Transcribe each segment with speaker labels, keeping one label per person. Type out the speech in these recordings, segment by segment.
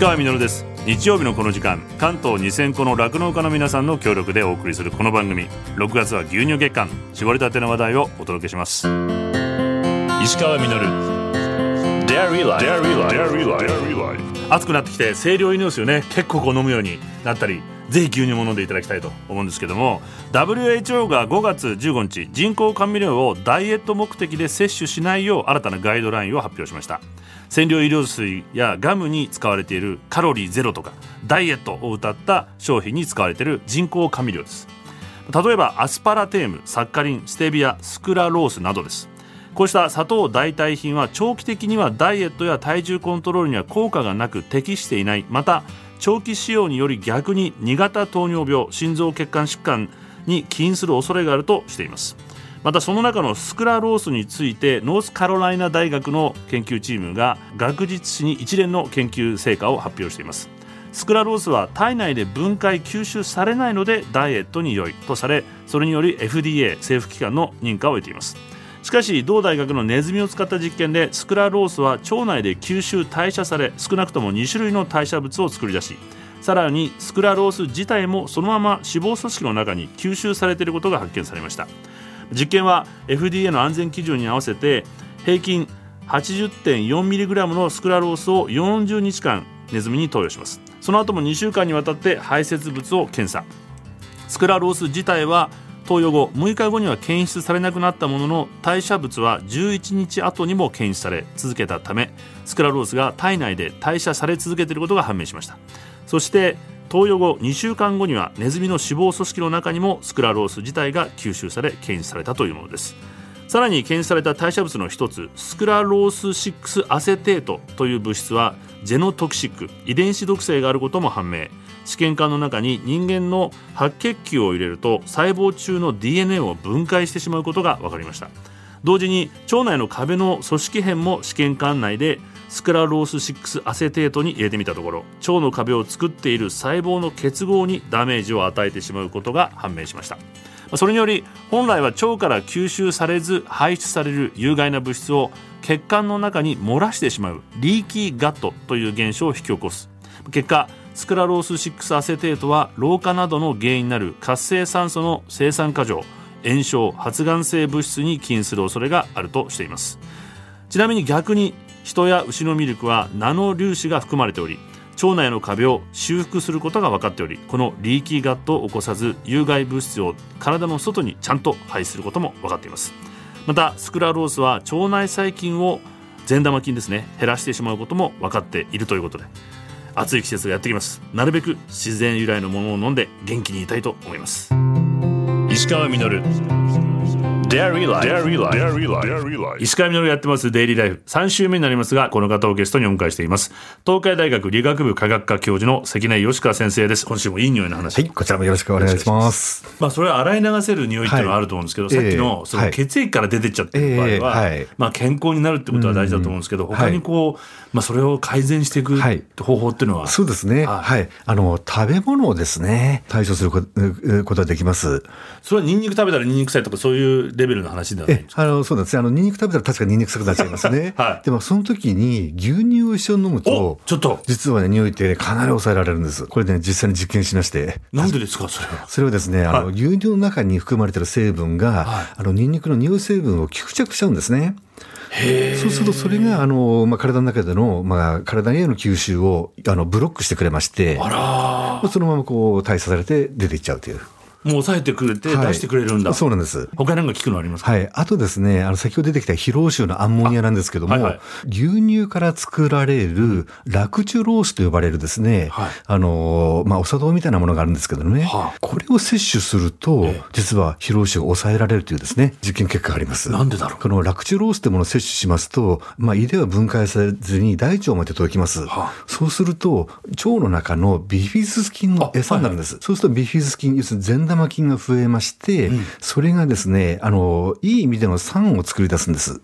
Speaker 1: 川実です。日曜日のこの時間関東2000個の酪農家の皆さんの協力でお送りするこの番組。6月は牛乳月間絞りたての話題をお届けします。石川実暑くなってきて清涼飲料水をね。結構こう飲むようになったりぜひ牛乳も飲んでいただきたいと思うんですけども WHO が5月15日人工甘味料をダイエット目的で摂取しないよう新たなガイドラインを発表しました。染料医療水やガムに使われているカロリーゼロとかダイエットを謳った商品に使われている人工甘味料です。例えばアスパラテームサッカリンステビアスクラロースなどです。こうした砂糖代替品は長期的にはダイエットや体重コントロールには効果がなく適していない。また長期使用により逆に2型糖尿病心臓血管疾患に起因する恐れがあるとしています。またその中のスクラロースについてノースカロライナ大学の研究チームが学術誌に一連の研究成果を発表しています。スクラロースは体内で分解吸収されないのでダイエットに良いとされそれにより FDA 政府機関の認可を得ています。しかし同大学のネズミを使った実験でスクラロースは腸内で吸収代謝され少なくとも2種類の代謝物を作り出しさらにスクラロース自体もそのまま脂肪組織の中に吸収されていることが発見されました。実験は FDA の安全基準に合わせて平均 80.4mg のスクラロースを40日間ネズミに投与します。その後も2週間にわたって排泄物を検査。スクラロース自体は投与後6日後には検出されなくなったものの代謝物は11日後にも検出され続けたためスクラロースが体内で代謝され続けていることが判明しました。そして投与後2週間後にはネズミの脂肪組織の中にもスクラロース自体が吸収され検出されたというものです。さらに検出された代謝物の一つスクラロース6アセテートという物質はジェノトキシック遺伝子毒性があることも判明。試験管の中に人間の白血球を入れると細胞中の DNA を分解してしまうことが分かりました。同時に腸内の壁の組織片も試験管内でスクラロース6アセテートに入れてみたところ腸の壁を作っている細胞の結合にダメージを与えてしまうことが判明しました。それにより本来は腸から吸収されず排出される有害な物質を血管の中に漏らしてしまうリーキーガットという現象を引き起こす。結果スクラロース6アセテートは老化などの原因になる活性酸素の生産過剰炎症発がん性物質に起因する恐れがあるとしています。ちなみに逆に人や牛のミルクはナノ粒子が含まれており腸内の壁を修復することが分かっておりこのリーキーガットを起こさず有害物質を体の外にちゃんと排することも分かっています。またスクラロースは腸内細菌を善玉菌ですね減らしてしまうことも分かっているということで暑い季節がやってきます。なるべく自然由来のものを飲んで元気にいたいと思います。石川稔。石川稔やってます。デイリーライフ3週目になりますがこの方をゲストにお迎えしています。東海大学理学部科学科教授の関根吉川先生です。今週もいい匂いの話。
Speaker 2: はいこちらもよろしくお願いします。
Speaker 1: まあそれは洗い流せる匂いっていうのはあると思うんですけど、はい、さっきのその血液から出てっちゃってる場合は、えーはい、まあ健康になるってことは大事だと思うんですけど、他にこう、まあそれを改善していく方法っていうのは、
Speaker 2: そうですね。はい、あの食べ物をですね対処することができます。
Speaker 1: それはニンニク食べたらニンニク臭いとかそういうレベルの話ではない
Speaker 2: あのそうなんですあのニンニク食べたら確かにニンニク臭くなっちゃいますね、はい、でもその時に牛乳を一緒に飲むと
Speaker 1: ちょっと。
Speaker 2: 実はね匂いって、ね、かなり抑えられるんです。これね実際に実験しまして。
Speaker 1: なんでですか？それは。
Speaker 2: それはですねあの、牛乳の中に含まれてる成分が、はい、あのニンニクの匂い成分を吸着しちゃうんですね。そうするとそれがあの、まあ、体の中での、まあ、体への吸収をあのブロックしてくれましてそのままこう代謝されて出ていっちゃうという。
Speaker 1: もう抑えてくれて出してくれるんだ、は
Speaker 2: い、そうなんです。
Speaker 1: 他に何か聞くのあります
Speaker 2: はい。あとですね、あの、先ほど出てきた疲労臭のアンモニアなんですけども、はいはい、牛乳から作られるラクチュロースと呼ばれるですね、はい、あの、まあ、お砂糖みたいなものがあるんですけどね、はあ、これを摂取すると、ええ、実は疲労臭を抑えられるというですね、実験結果があります。
Speaker 1: なんでだろう？
Speaker 2: このラクチュロースというものを摂取しますと、まあ、胃では分解されずに大腸まで届きます。はあ、そうすると、腸の中のビフィズス菌の餌になるんです。はいはい、そうするとビフィズス菌、要するに善玉菌が増えまして、うん、それがですね、あの、いい意味での酸を作り出すんです。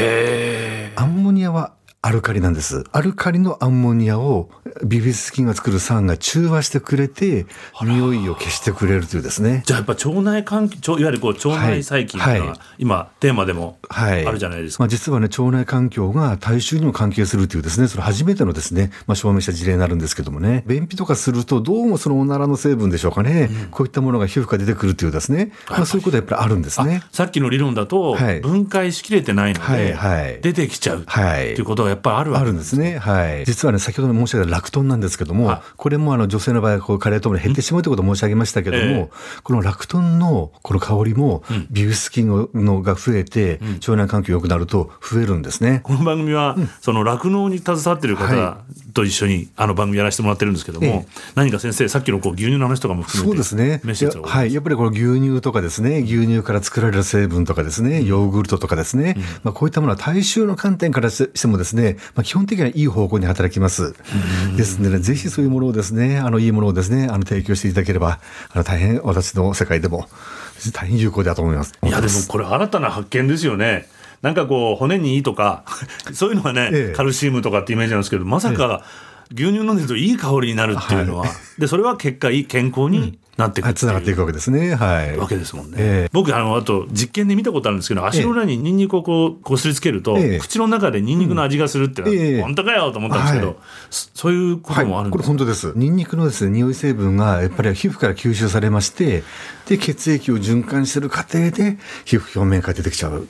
Speaker 1: へ
Speaker 2: アンモニアはアルカリなんです。アルカリのアンモニアをビフィズス菌が作る酸が中和してくれて、匂いを消してくれるというですね。
Speaker 1: じゃあやっぱ腸内環境、いわゆるこう腸内細菌が、はい、今テーマでもあるじゃないですか。
Speaker 2: はい、まあ、実はね、腸内環境が体臭にも関係するというですね、それ初めてのですね、まあ、証明した事例になるんですけどもね、便秘とかするとどうもそのおならの成分でしょうかね、うん、こういったものが皮膚から出てくるというですね、まあ、そういうことはやっぱりあるんですね。
Speaker 1: さっきの理論だと、分解しきれてないので、はいはい、出てきちゃうということがやっぱりあるわけです
Speaker 2: ですね。はい。実はね、先ほど申し上げたラクトンなんですけども、これもあの女性の場合はこう加齢ともに減ってしまうということを申し上げましたけども、えー、このラクトンのこの香りも、ビフス菌のが増えて、腸内環境良くなると増えるんですね。
Speaker 1: この番組は、その酪農に携わっている方と一緒にあの番組やらせてもらってるんですけども、えー、何か先生、さっきのこう牛乳の話とかも含めて、そうですね。
Speaker 2: はい。やっぱりこの牛乳とかですね、牛乳から作られる成分とかですね、ヨーグルトとかですね、うん、まあこういったものは大衆の観点からしてもですね、まあ基本的にはいい方向に働きます。ですので、ね、ぜひそういうものをですね、あの、いいものをですね、あの、提供していただければ、あの、大変私の世界でも、大変有効だと思います。
Speaker 1: いや、でもこれ新たな発見ですよね。なんかこう、骨にいいとか、そういうのはね、ええ、カルシウムとかってイメージなんですけど、まさか、牛乳飲んでるといい香りになるっていうのは、はい、で、それは結果いい健康になっていく
Speaker 2: つながっていくわけですね。はい。
Speaker 1: わけですもんね。えー、僕、あの、あと、実験で見たことあるんですけど、足の裏にニンニクをこう、こすりつけると、えー、口の中でニンニクの味がするってのは、えー、本当かよと思ったんですけど、はい、そういうこともあるんですか、はい、これ
Speaker 2: 本当です。ニンニクのですね、匂い成分が、やっぱり皮膚から吸収されまして、で、血液を循環してる過程で、皮膚表面から出てきちゃう。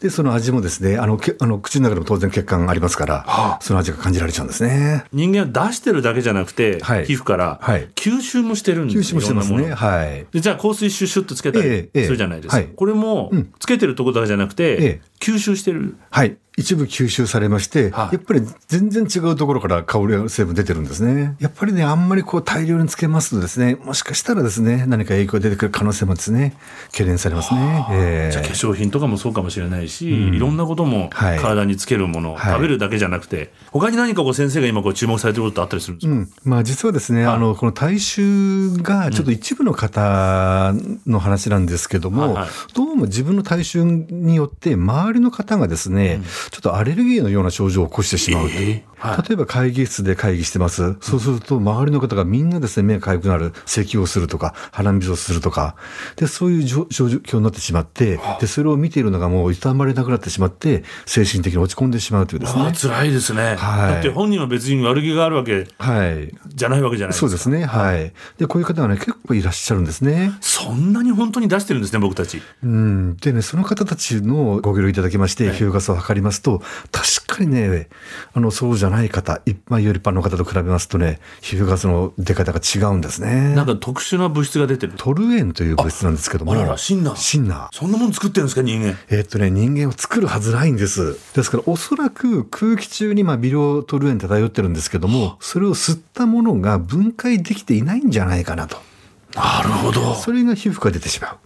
Speaker 2: で、その味もですね、あの、けあの口の中でも当然血管がありますから、はあ、その味が感じられちゃうんですね。
Speaker 1: 人間は出してるだけじゃなくて、はい、皮膚から、吸収もしてるんです
Speaker 2: 吸収もしてますね。はい。
Speaker 1: でじゃあ香水シュッシュッとつけたりするじゃないですか、ええこれもつけてるところだけじゃなくて、吸収してる。
Speaker 2: はい。一部吸収されまして、はい、やっぱり全然違うところから香り成分出てるんですね。やっぱりね、あんまりこう大量につけますとですね、もしかしたらですね、何か影響出てくる可能性もですね、懸念されますね。
Speaker 1: えー、じゃあ化粧品とかもそうかもしれないし、うん、いろんなことも体につけるもの、はい、食べるだけじゃなくて、他に何かこう先生が今こう注目されてることってあったりするんですか、うん、
Speaker 2: まあ実はですね、あの、この体臭がちょっと一部の方の話なんですけども、どうも自分の体臭によって周りの方がですね、ちょっとアレルギーのような症状を起こしてしまうと。えーはい、例えば会議室で会議してます。そうすると、周りの方がみんなですね、目が痒くなる、咳をするとか、鼻水をするとか、で、そういう状況になってしまって、で、それを見ているのがもう痛まれなくなってしまって、精神的に落ち込んでしまうというですね。
Speaker 1: 辛いですね。はい。だって本人は別に悪気があるわけはい。じゃないわけじゃないですか。
Speaker 2: そうですね。はい。で、こういう方がね、結構いらっしゃるんですね。
Speaker 1: そんなに本当に出してるんですね、僕たち。
Speaker 2: うん。でね、その方たちのご協力いただきまして、皮膚ガスを測りますと、確かにね、あの、そうじゃない方、一般より一般の方と比べますとね、皮膚ガスの出方が違うんですね。
Speaker 1: なんか特殊な物質が出てる
Speaker 2: トルエンという物質なんですけども。あ
Speaker 1: らら、シンナー。
Speaker 2: シンナー。
Speaker 1: そんなもの作ってるんですか、人間。
Speaker 2: えー、っとね、人間を作るはずないんです。ですから、おそらく空気中にまあ微量トルエン漂ってるんですけども、それを吸ったものが分解できていないんじゃないかなと。
Speaker 1: なるほど。
Speaker 2: それが皮膚から出てしまう。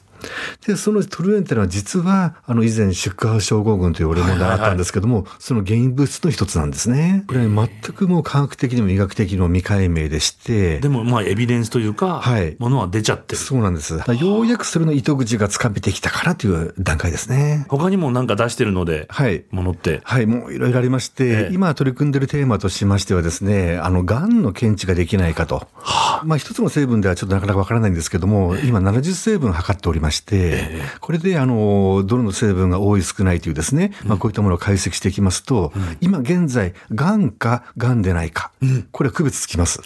Speaker 2: で、そのトルエンっていうのは実は、あの、以前、出荷症候群という俺問題があったんですけども、その原因物質の一つなんですね。これ、全くもう科学的にも医学的にも未解明でして。
Speaker 1: でも、まあ、エビデンスというか、はい。ものは出ちゃってる。
Speaker 2: そうなんです。ようやくそれの糸口がつかめてきたからという段階ですね。
Speaker 1: 他にもなんか出してるので、はい。ものって。
Speaker 2: はい、もういろいろありまして、ええ、今取り組んでるテーマとしましてはですね、あの、癌の検知ができないかと。はあ、まあ、一つの成分ではちょっとなかなかわからないんですけども、今70成分測っておりまして、えこれであのどの成分が多い少ないというですね、まあ、こういったものを解析していきますと、うん、今現在がんかがんでないか、うん、これは区別つきます。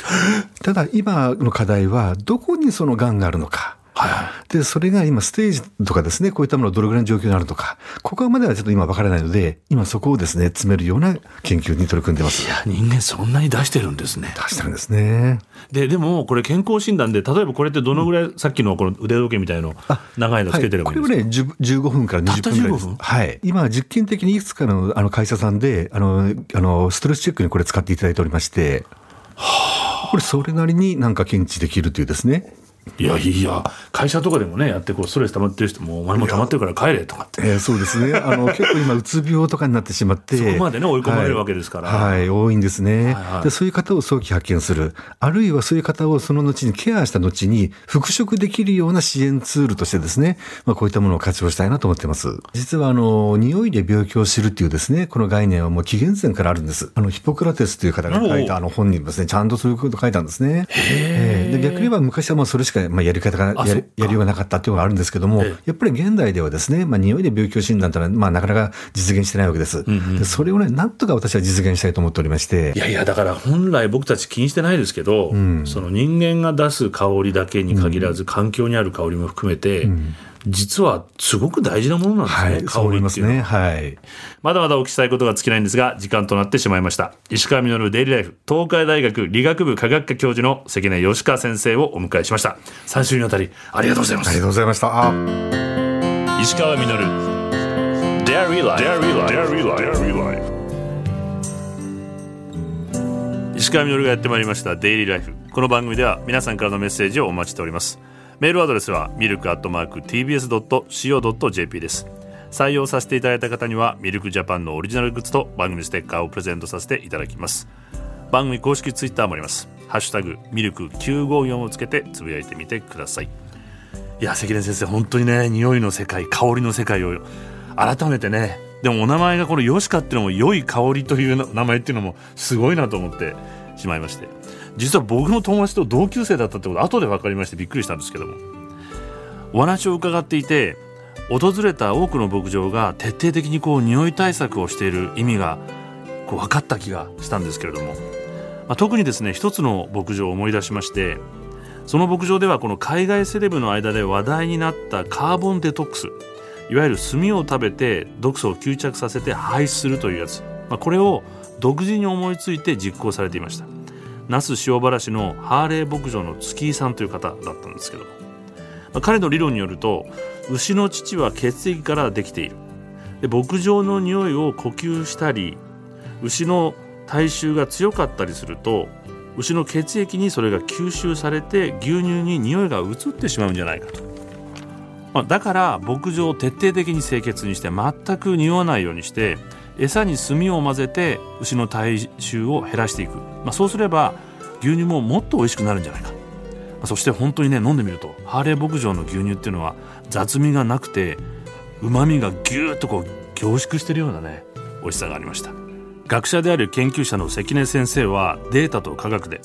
Speaker 2: ただ今の課題はどこにそのがんがあるのか。はい、で、それが今ステージとかですね、こういったものどれぐらいの状況になるとか、ここまではちょっと今わからないので、今そこをですね、詰めるような研究に取り組んでます。
Speaker 1: いや、人間そんなに出してるんですね。
Speaker 2: 出してるんですね。
Speaker 1: で、でもこれ健康診断で、例えばこれってどのぐらい、うん、さっきのこの腕時計みたいの、長いのつけてればいいんですか、はい、こ
Speaker 2: れはね、15分から20分ぐらいです。はい。今、実験的にいくつかのあの会社さんで、あの、あの、ストレスチェックにこれ使っていただいておりまして、はあ、これそれなりになんか検知できるというですね。
Speaker 1: いやいや会社とかでもねやってこうストレス溜まってる人もお前も溜まってるから帰れとかって、
Speaker 2: えー、そうですね。あの 結構今うつ病とかになってしまって
Speaker 1: そこまでね追い込まれるわけですから、
Speaker 2: はい、はい、多いんですね、はいはい、でそういう方を早期発見するあるいはそういう方をその後にケアした後に復職できるような支援ツールとしてですね、まあ、こういったものを活用したいなと思ってます。実はあの匂いで病気を知るっていうですねこの概念はもう紀元前からあるんです。あのヒポクラテスという方が書いたあの本にですねちゃんとそういうこと書いたんですね、えー、で逆に言えば昔はもうそれしか、まあ、やり方がややりようがなかったっていうのがあるんですけども、やっぱり現代ではですね、まあ、匂いで病気を診断というのは、まあ、なかなか実現してないわけです。うんうん、でそれをね、なんとか私は実現したいと思っておりまして。
Speaker 1: いやいや、だから本来僕たち気にしてないですけど、うん、その人間が出す香りだけに限らず、環境にある香りも含めて、うん実はすごく大事なものなんですね、はい、香りっていうのは、ね。はい、まだまだお聞きしたいことが尽きないんですが時間となってしまいました。石川稔デイリーライフ東海大学理学部科学科教授の関根義川先生をお迎えしました。3週にわたりありがとうございます。
Speaker 2: ありがとうございました。
Speaker 1: 石川稔デイリーライフ。石川稔がやってまいりましたデイリーライフ。この番組では皆さんからのメッセージをお待ちしておりますメールアドレスはミルクアットマーク TBS.CO.JP です。採用させていただいた方にはミルクジャパンのオリジナルグッズと番組ステッカーをプレゼントさせていただきます。番組公式ツイッターもあります。ハッシュタグミルク954をつけてつぶやいてみてください。いや関根先生本当にね匂いの世界香りの世界を改めてね。でもお名前がこのヨシカっていうのも良い香りという名前っていうのもすごいなと思ってしまいまして。実は僕の友達と同級生だったってこと後で分かりましてびっくりしたんですけども。お話を伺っていて訪れた多くの牧場が徹底的にこう匂い対策をしている意味がこう分かった気がしたんですけれども、まあ、特にですね一つの牧場を思い出しましてその牧場ではこの海外セレブの間で話題になったカーボンデトックスいわゆる炭を食べて毒素を吸着させて排出するというやつ、まあ、これを独自に思いついて実行されていました。那須塩原市のハーレー牧場の月井さんという方だったんですけど、ま、彼の理論によると牛の乳は血液からできている。で牧場の匂いを呼吸したり牛の体臭が強かったりすると牛の血液にそれが吸収されて牛乳に匂いが移ってしまうんじゃないかと、まあ、だから牧場を徹底的に清潔にして全く匂わないようにして餌に炭を混ぜて牛の体臭を減らしていく、まあ、そうすれば牛乳ももっと美味しくなるんじゃないか、まあ、そして本当にね飲んでみるとハーレー牧場の牛乳っていうのは雑味がなくてうまみがぎゅーっとこう凝縮してるようなね美味しさがありました。学者である研究者の関根先生はデータと科学で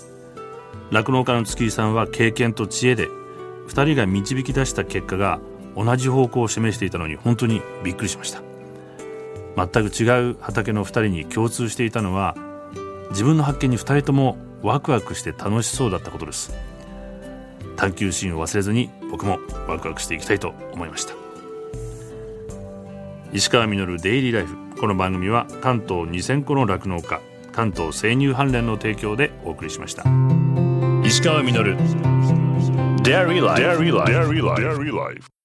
Speaker 1: 酪農家の月井さんは経験と知恵で2人が導き出した結果が同じ方向を示していたのに本当にびっくりしました。全く違う畑の2人に共通していたのは自分の発見に2人ともワクワクして楽しそうだったことです。探求心を忘れずに僕もワクワクしていきたいと思いました。石川稔デイリーライフこの番組は関東2000個の酪農家関東生乳関連の提供でお送りしました。石川稔。Dairy Life